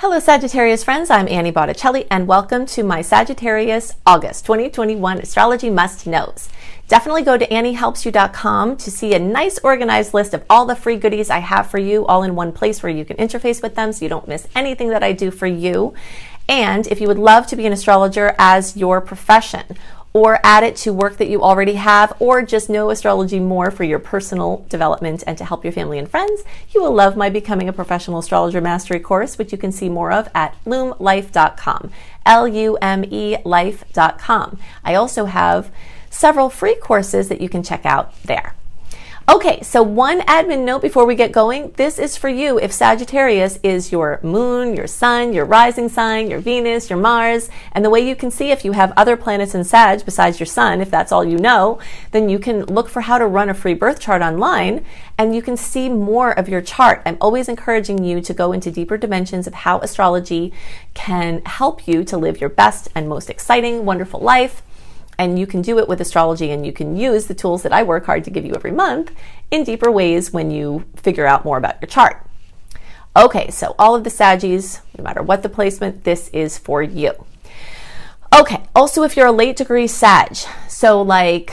Hello, Sagittarius friends. I'm Annie Botticelli, and welcome to my Sagittarius August 2021 Astrology Must Knows. Definitely go to AnnieHelpsYou.com to see a nice organized list of all the free goodies I have for you, all in one place where you can interface with them so you don't miss anything that I do for you. And if you would love to be an astrologer as your profession, or add it to work that you already have, or just know astrology more for your personal development and to help your family and friends, you will love my Becoming a Professional Astrologer Mastery course, which you can see more of at lumelife.com. L U M E life.com. I also have several free courses that you can check out there. Okay, so one admin note before we get going. This is for you if Sagittarius is your moon, your sun, your rising sign, your Venus, your Mars. And the way you can see if you have other planets in Sag besides your sun, if that's all you know, then you can look for how to run a free birth chart online and you can see more of your chart. I'm always encouraging you to go into deeper dimensions of how astrology can help you to live your best and most exciting, wonderful life and you can do it with astrology and you can use the tools that I work hard to give you every month in deeper ways when you figure out more about your chart. Okay, so all of the Saggies, no matter what the placement, this is for you. Okay, also if you're a late degree Sag, so like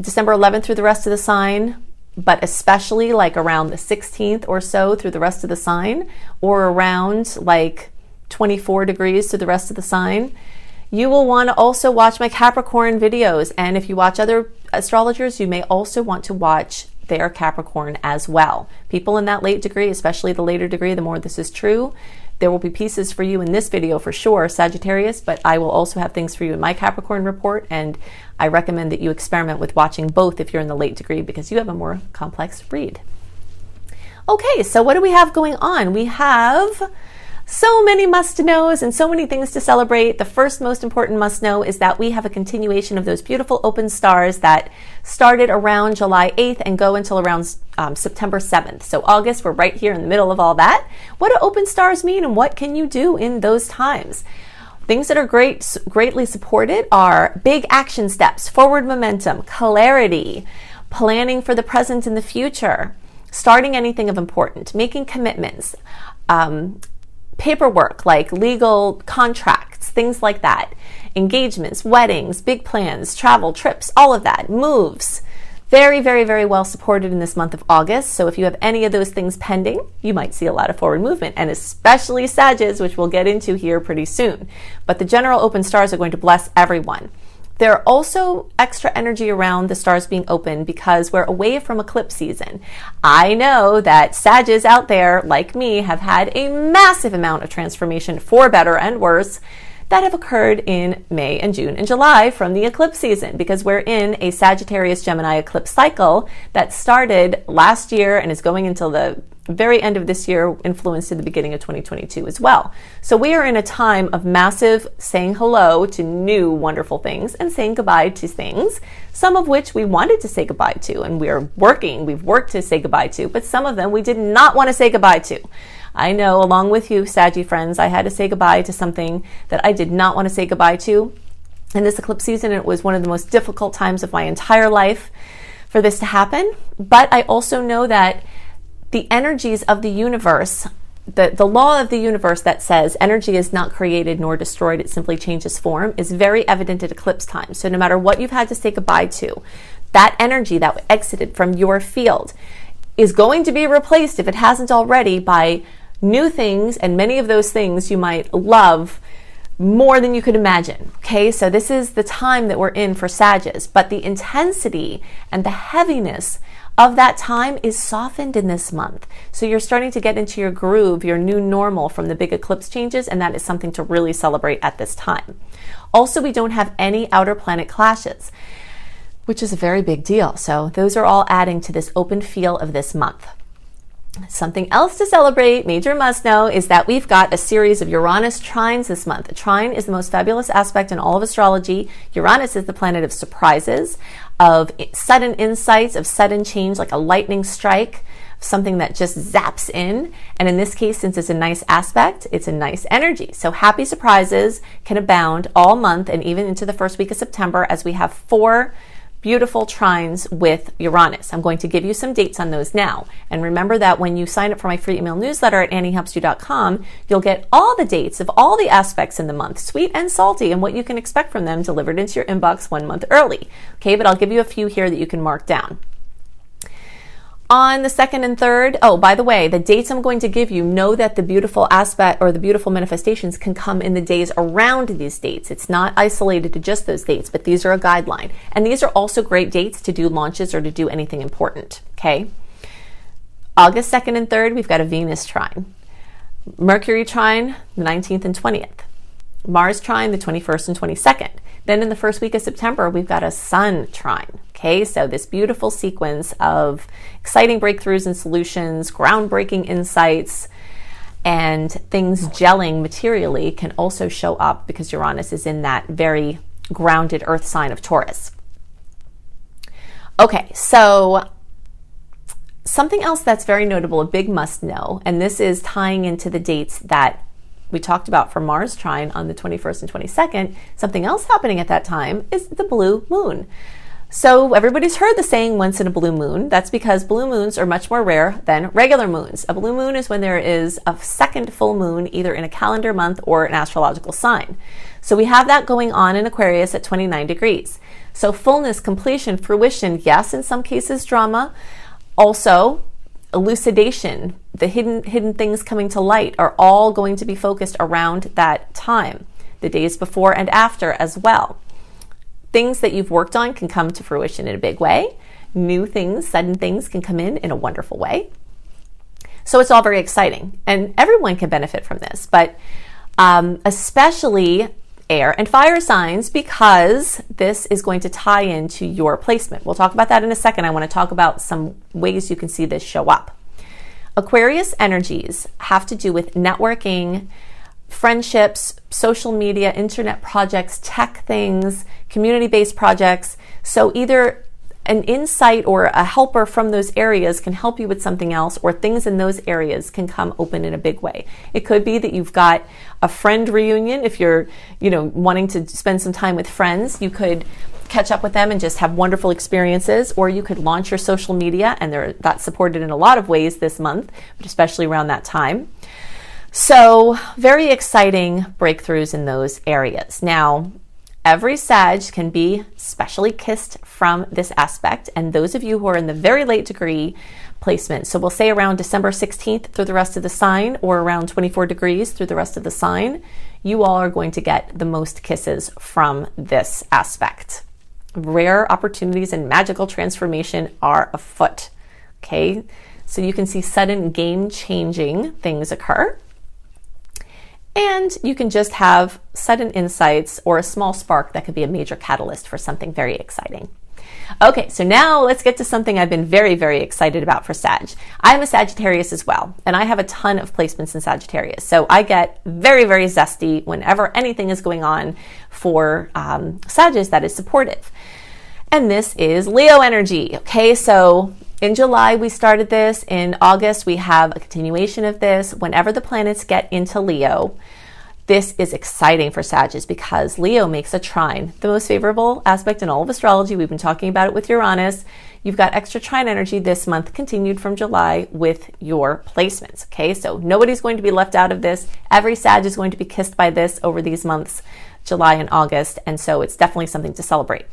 December 11th through the rest of the sign, but especially like around the 16th or so through the rest of the sign, or around like 24 degrees to the rest of the sign, you will want to also watch my Capricorn videos. And if you watch other astrologers, you may also want to watch their Capricorn as well. People in that late degree, especially the later degree, the more this is true, there will be pieces for you in this video for sure, Sagittarius, but I will also have things for you in my Capricorn report. And I recommend that you experiment with watching both if you're in the late degree because you have a more complex read. Okay, so what do we have going on? We have so many must knows and so many things to celebrate. The first most important must know is that we have a continuation of those beautiful open stars that started around July 8th and go until around um, September 7th. So, August, we're right here in the middle of all that. What do open stars mean and what can you do in those times? Things that are great, greatly supported are big action steps, forward momentum, clarity, planning for the present and the future, starting anything of importance, making commitments, um, paperwork like legal contracts, things like that, engagements, weddings, big plans, travel, trips, all of that, moves. Very, very, very well supported in this month of August. So if you have any of those things pending, you might see a lot of forward movement, and especially Sages, which we'll get into here pretty soon. But the general open stars are going to bless everyone. There are also extra energy around the stars being open because we're away from eclipse season. I know that Sages out there, like me, have had a massive amount of transformation for better and worse that have occurred in May and June and July from the eclipse season because we're in a Sagittarius Gemini eclipse cycle that started last year and is going until the very end of this year, influenced the beginning of 2022 as well. So we are in a time of massive saying hello to new wonderful things and saying goodbye to things, some of which we wanted to say goodbye to and we're working, we've worked to say goodbye to, but some of them we did not want to say goodbye to. I know, along with you, Saggy friends, I had to say goodbye to something that I did not want to say goodbye to. In this eclipse season, it was one of the most difficult times of my entire life for this to happen. But I also know that the energies of the universe, the, the law of the universe that says energy is not created nor destroyed, it simply changes form, is very evident at eclipse time. So no matter what you've had to say goodbye to, that energy that exited from your field is going to be replaced, if it hasn't already, by new things, and many of those things you might love more than you could imagine. Okay, so this is the time that we're in for Sages, but the intensity and the heaviness of that time is softened in this month. So you're starting to get into your groove, your new normal from the big eclipse changes, and that is something to really celebrate at this time. Also, we don't have any outer planet clashes, which is a very big deal. So those are all adding to this open feel of this month. Something else to celebrate, major must know, is that we've got a series of Uranus trines this month. A trine is the most fabulous aspect in all of astrology. Uranus is the planet of surprises, of sudden insights, of sudden change, like a lightning strike, something that just zaps in. And in this case, since it's a nice aspect, it's a nice energy. So happy surprises can abound all month and even into the first week of September as we have four beautiful trines with Uranus. I'm going to give you some dates on those now. And remember that when you sign up for my free email newsletter at anniehelpsyou.com, you'll get all the dates of all the aspects in the month, sweet and salty, and what you can expect from them delivered into your inbox one month early. Okay, but I'll give you a few here that you can mark down on the second and third. Oh, by the way, the dates I'm going to give you, know that the beautiful aspect or the beautiful manifestations can come in the days around these dates. It's not isolated to just those dates, but these are a guideline. And these are also great dates to do launches or to do anything important. Okay. August 2nd and 3rd, we've got a Venus trine. Mercury trine, the 19th and 20th. Mars trine, the 21st and 22nd. Then in the first week of September, we've got a Sun trine. Okay, so this beautiful sequence of exciting breakthroughs and solutions, groundbreaking insights, and things gelling materially can also show up because Uranus is in that very grounded earth sign of Taurus. Okay, so something else that's very notable, a big must know, and this is tying into the dates that we talked about for Mars trine on the 21st and 22nd, something else happening at that time is the blue moon. So everybody's heard the saying once in a blue moon. That's because blue moons are much more rare than regular moons. A blue moon is when there is a second full moon either in a calendar month or an astrological sign. So we have that going on in Aquarius at 29 degrees. So fullness, completion, fruition, yes, in some cases drama. Also, elucidation, the hidden hidden things coming to light are all going to be focused around that time, the days before and after as well. Things that you've worked on can come to fruition in a big way. New things, sudden things can come in in a wonderful way. So it's all very exciting, and everyone can benefit from this, but um, especially air and fire signs because this is going to tie into your placement. We'll talk about that in a second. I want to talk about some ways you can see this show up. Aquarius energies have to do with networking, friendships, social media, internet projects, tech things, community based projects. So either an insight or a helper from those areas can help you with something else, or things in those areas can come open in a big way. It could be that you've got a friend reunion. If you're, you know, wanting to spend some time with friends, you could catch up with them and just have wonderful experiences, or you could launch your social media, and they're that's supported in a lot of ways this month, but especially around that time. So, very exciting breakthroughs in those areas. Now, Every Sag can be specially kissed from this aspect, and those of you who are in the very late degree placement, so we'll say around December 16th through the rest of the sign, or around 24 degrees through the rest of the sign, you all are going to get the most kisses from this aspect. Rare opportunities and magical transformation are afoot. Okay, so you can see sudden game changing things occur. And you can just have sudden insights or a small spark that could be a major catalyst for something very exciting. Okay, so now let's get to something I've been very, very excited about for Sag. I'm a Sagittarius as well, and I have a ton of placements in Sagittarius. So I get very, very zesty whenever anything is going on for um, that is supportive. And this is Leo energy. Okay, so in July, we started this. In August, we have a continuation of this. Whenever the planets get into Leo, this is exciting for Sagittarius because Leo makes a trine, the most favorable aspect in all of astrology. We've been talking about it with Uranus. You've got extra trine energy this month, continued from July with your placements. Okay, so nobody's going to be left out of this. Every Sag is going to be kissed by this over these months, July and August, and so it's definitely something to celebrate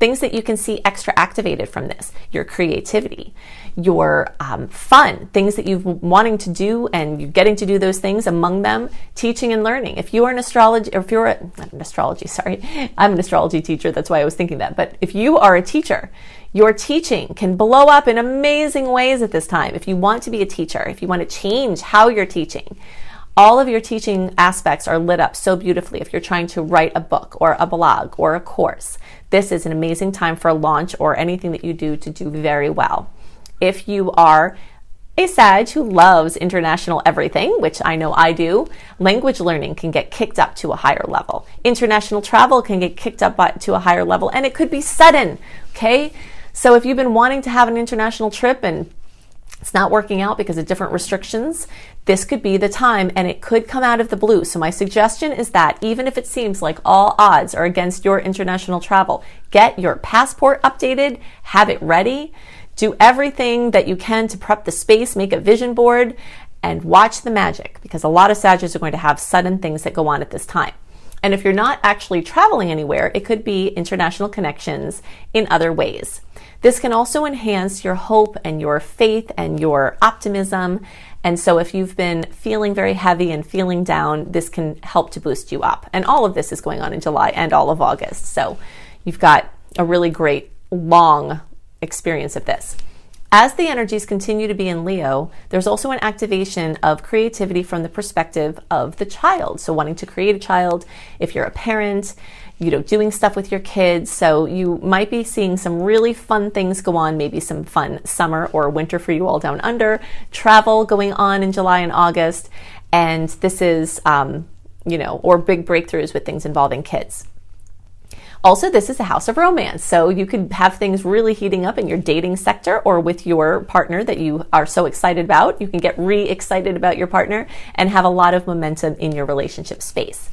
things that you can see extra activated from this. Your creativity your um, fun things that you've wanting to do and you're getting to do those things among them teaching and learning. If you are an astrology or if you're a, an astrology sorry i'm an astrology teacher that's why i was thinking that. But if you are a teacher your teaching can blow up in amazing ways at this time. If you want to be a teacher if you want to change how you're teaching all of your teaching aspects are lit up so beautifully if you're trying to write a book or a blog or a course. This is an amazing time for a launch or anything that you do to do very well. If you are a Sag who loves international everything, which I know I do, language learning can get kicked up to a higher level. International travel can get kicked up to a higher level, and it could be sudden, okay? So if you've been wanting to have an international trip and it's not working out because of different restrictions, this could be the time and it could come out of the blue. So, my suggestion is that even if it seems like all odds are against your international travel, get your passport updated, have it ready, do everything that you can to prep the space, make a vision board, and watch the magic because a lot of Sagittarius are going to have sudden things that go on at this time. And if you're not actually traveling anywhere, it could be international connections in other ways. This can also enhance your hope and your faith and your optimism. And so, if you've been feeling very heavy and feeling down, this can help to boost you up. And all of this is going on in July and all of August. So, you've got a really great long experience of this. As the energies continue to be in Leo, there's also an activation of creativity from the perspective of the child. So, wanting to create a child, if you're a parent, you know, doing stuff with your kids. So you might be seeing some really fun things go on, maybe some fun summer or winter for you all down under, travel going on in July and August. And this is, um, you know, or big breakthroughs with things involving kids. Also, this is a house of romance. So you could have things really heating up in your dating sector or with your partner that you are so excited about. You can get re excited about your partner and have a lot of momentum in your relationship space.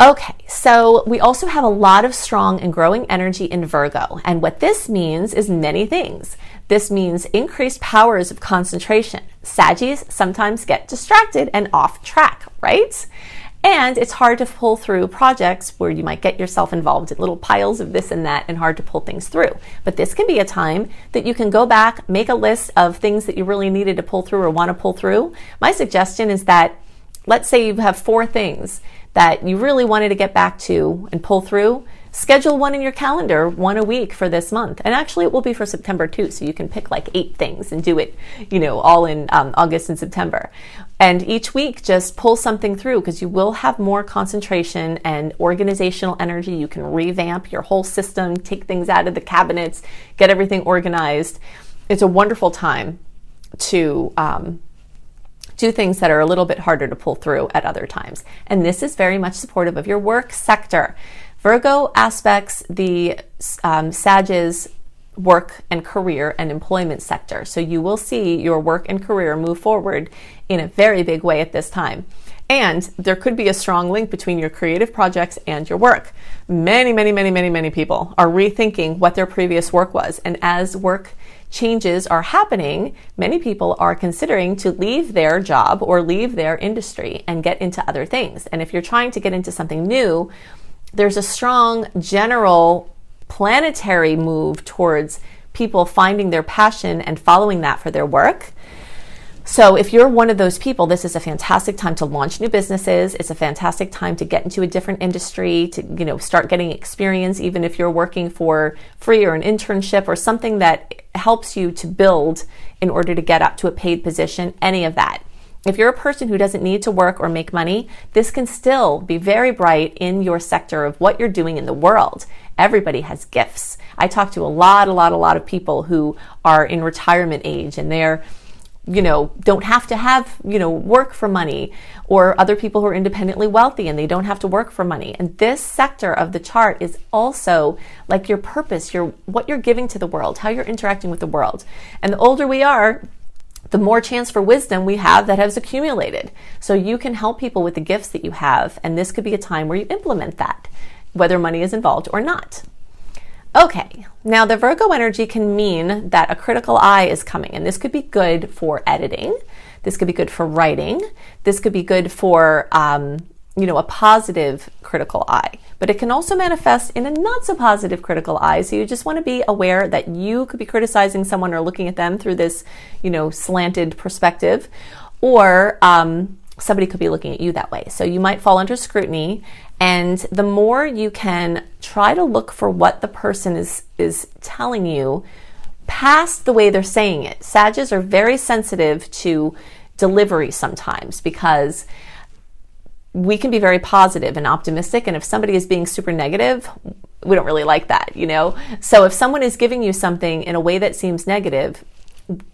Okay, so we also have a lot of strong and growing energy in Virgo. And what this means is many things. This means increased powers of concentration. Saggies sometimes get distracted and off track, right? And it's hard to pull through projects where you might get yourself involved in little piles of this and that and hard to pull things through. But this can be a time that you can go back, make a list of things that you really needed to pull through or want to pull through. My suggestion is that let's say you have four things that you really wanted to get back to and pull through, schedule one in your calendar, one a week for this month. And actually, it will be for September too, so you can pick like eight things and do it, you know, all in um, August and September. And each week, just pull something through because you will have more concentration and organizational energy. You can revamp your whole system, take things out of the cabinets, get everything organized. It's a wonderful time to um, do things that are a little bit harder to pull through at other times. And this is very much supportive of your work sector. Virgo aspects the um, work and career and employment sector. So you will see your work and career move forward in a very big way at this time. And there could be a strong link between your creative projects and your work. Many, many, many, many, many people are rethinking what their previous work was. And as work changes are happening, many people are considering to leave their job or leave their industry and get into other things. And if you're trying to get into something new, there's a strong general planetary move towards people finding their passion and following that for their work. So, if you're one of those people, this is a fantastic time to launch new businesses. It's a fantastic time to get into a different industry, to you know start getting experience, even if you're working for free or an internship or something that helps you to build in order to get up to a paid position. Any of that. If you're a person who doesn't need to work or make money, this can still be very bright in your sector of what you're doing in the world. Everybody has gifts. I talk to a lot, a lot, a lot of people who are in retirement age and they're you know, don't have to have, you know, work for money or other people who are independently wealthy and they don't have to work for money. And this sector of the chart is also like your purpose, your what you're giving to the world, how you're interacting with the world. And the older we are, the more chance for wisdom we have that has accumulated. So you can help people with the gifts that you have, and this could be a time where you implement that, whether money is involved or not. Okay, now the Virgo energy can mean that a critical eye is coming, and this could be good for editing. This could be good for writing. This could be good for, um, you know, a positive critical eye. But it can also manifest in a not so positive critical eye. So you just want to be aware that you could be criticizing someone or looking at them through this, you know, slanted perspective, or um, somebody could be looking at you that way. So you might fall under scrutiny and the more you can try to look for what the person is, is telling you past the way they're saying it. Sages are very sensitive to delivery sometimes because we can be very positive and optimistic. And if somebody is being super negative, we don't really like that, you know? So if someone is giving you something in a way that seems negative,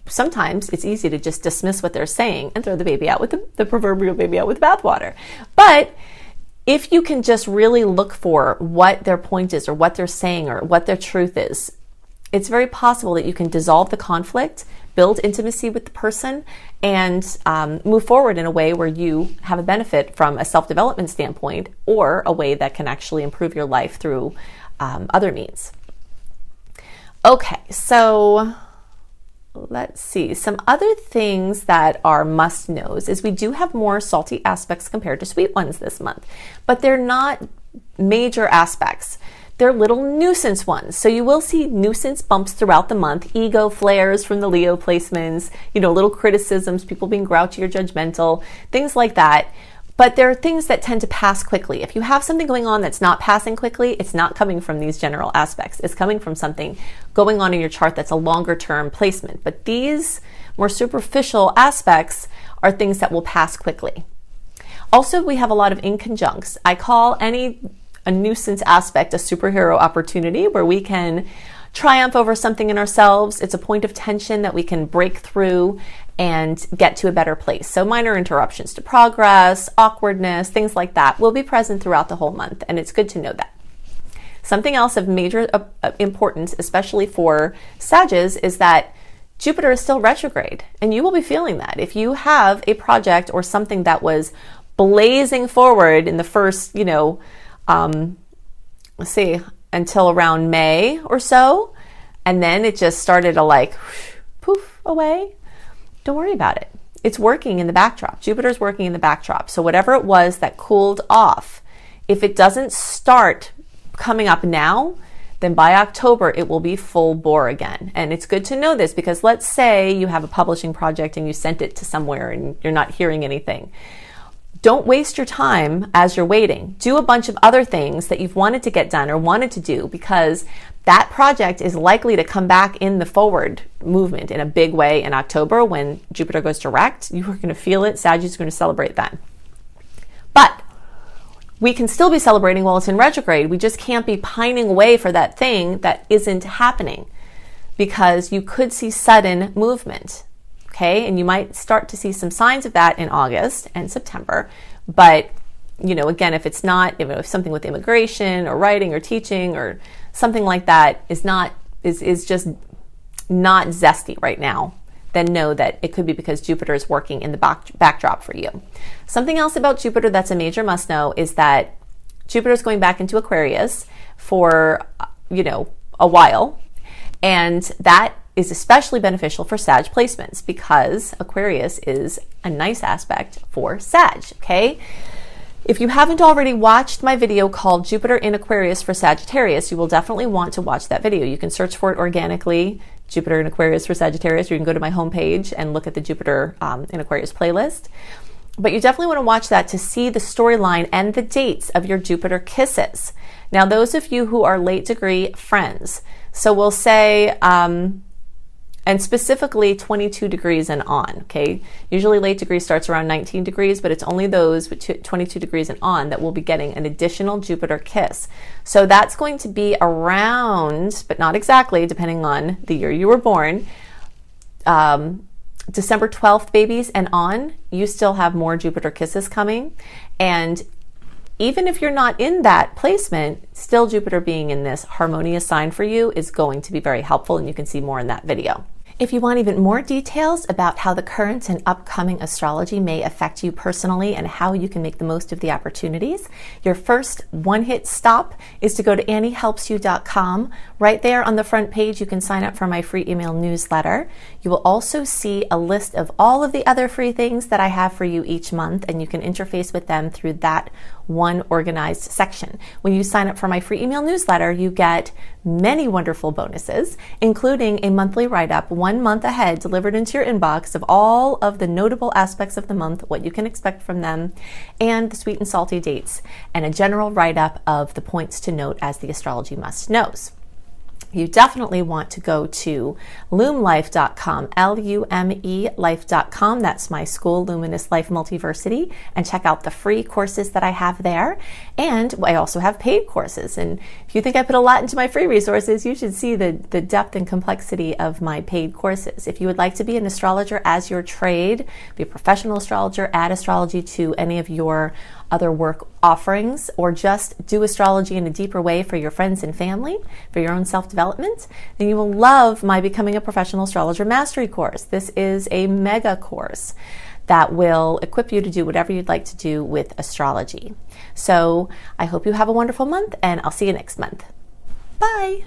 sometimes it's easy to just dismiss what they're saying and throw the baby out with the, the proverbial baby out with the bathwater. But if you can just really look for what their point is or what they're saying or what their truth is, it's very possible that you can dissolve the conflict, build intimacy with the person, and um, move forward in a way where you have a benefit from a self development standpoint or a way that can actually improve your life through um, other means. Okay, so let's see. Some other things that are must knows is we do have more salty aspects compared to sweet ones this month, but they're not major aspects. They're little nuisance ones. So you will see nuisance bumps throughout the month, ego flares from the Leo placements, you know, little criticisms, people being grouchy or judgmental, things like that. But there are things that tend to pass quickly. If you have something going on that's not passing quickly, it's not coming from these general aspects. It's coming from something going on in your chart that's a longer term placement. But these more superficial aspects are things that will pass quickly. Also, we have a lot of inconjuncts. I call any a nuisance aspect a superhero opportunity where we can triumph over something in ourselves. It's a point of tension that we can break through and get to a better place. So, minor interruptions to progress, awkwardness, things like that will be present throughout the whole month, and it's good to know that. Something else of major uh, uh, importance, especially for Sages, is that Jupiter is still retrograde, and you will be feeling that. If you have a project or something that was blazing forward in the first, you know, um, let's see, until around May or so, and then it just started to like poof away, don't worry about it. It's working in the backdrop. Jupiter's working in the backdrop. So whatever it was that cooled off, if it doesn't start coming up now, then by October it will be full bore again. And it's good to know this because let's say you have a publishing project and you sent it to somewhere and you're not hearing anything. Don't waste your time as you're waiting. Do a bunch of other things that you've wanted to get done or wanted to do because that project is likely to come back in the forward movement in a big way in October when Jupiter goes direct. You are going to feel it. Sagittarius is going to celebrate then. But we can still be celebrating while it's in retrograde. We just can't be pining away for that thing that isn't happening because you could see sudden movement. Okay. And you might start to see some signs of that in August and September. But, you know, again, if it's not, you know, if something with immigration or writing or teaching or something like that is not, is, is just not zesty right now, then know that it could be because Jupiter is working in the back, backdrop for you. Something else about Jupiter that's a major must know is that Jupiter is going back into Aquarius for, uh, you know, a while. And that is especially beneficial for Sag placements because Aquarius is a nice aspect for Sag, okay? If you haven't already watched my video called Jupiter in Aquarius for Sagittarius, you will definitely want to watch that video. You can search for it organically, Jupiter in Aquarius for Sagittarius, or you can go to my homepage and look at the Jupiter um, in Aquarius playlist. But you definitely want to watch that to see the storyline and the dates of your Jupiter kisses. Now, those of you who are late degree friends, so we'll say, um, and specifically 22 degrees and on. Okay, usually late degree starts around 19 degrees, but it's only those with 22 degrees and on that will be getting an additional Jupiter kiss. So that's going to be around, but not exactly, depending on the year you were born. Um, December 12th, babies, and on, you still have more Jupiter kisses coming. And even if you're not in that placement, still Jupiter being in this harmonious sign for you is going to be very helpful, and you can see more in that video. If you want even more details about how the current and upcoming astrology may affect you personally and how you can make the most of the opportunities, your first one hit stop is to go to anniehelpsyou.com. Right there on the front page, you can sign up for my free email newsletter. You will also see a list of all of the other free things that I have for you each month, and you can interface with them through that one organized section. When you sign up for my free email newsletter, you get many wonderful bonuses, including a monthly write up one month ahead delivered into your inbox of all of the notable aspects of the month, what you can expect from them, and the sweet and salty dates, and a general write up of the points to note as the astrology must knows you definitely want to go to lumelife.com, L U M E life.com. That's my school, Luminous Life Multiversity, and check out the free courses that I have there. And I also have paid courses. And if you think I put a lot into my free resources, you should see the, the depth and complexity of my paid courses. If you would like to be an astrologer as your trade, be a professional astrologer, add astrology to any of your other work offerings, or just do astrology in a deeper way for your friends and family, for your own self development, then you will love my Becoming a Professional Astrologer Mastery course. This is a mega course that will equip you to do whatever you'd like to do with astrology. So I hope you have a wonderful month, and I'll see you next month. Bye.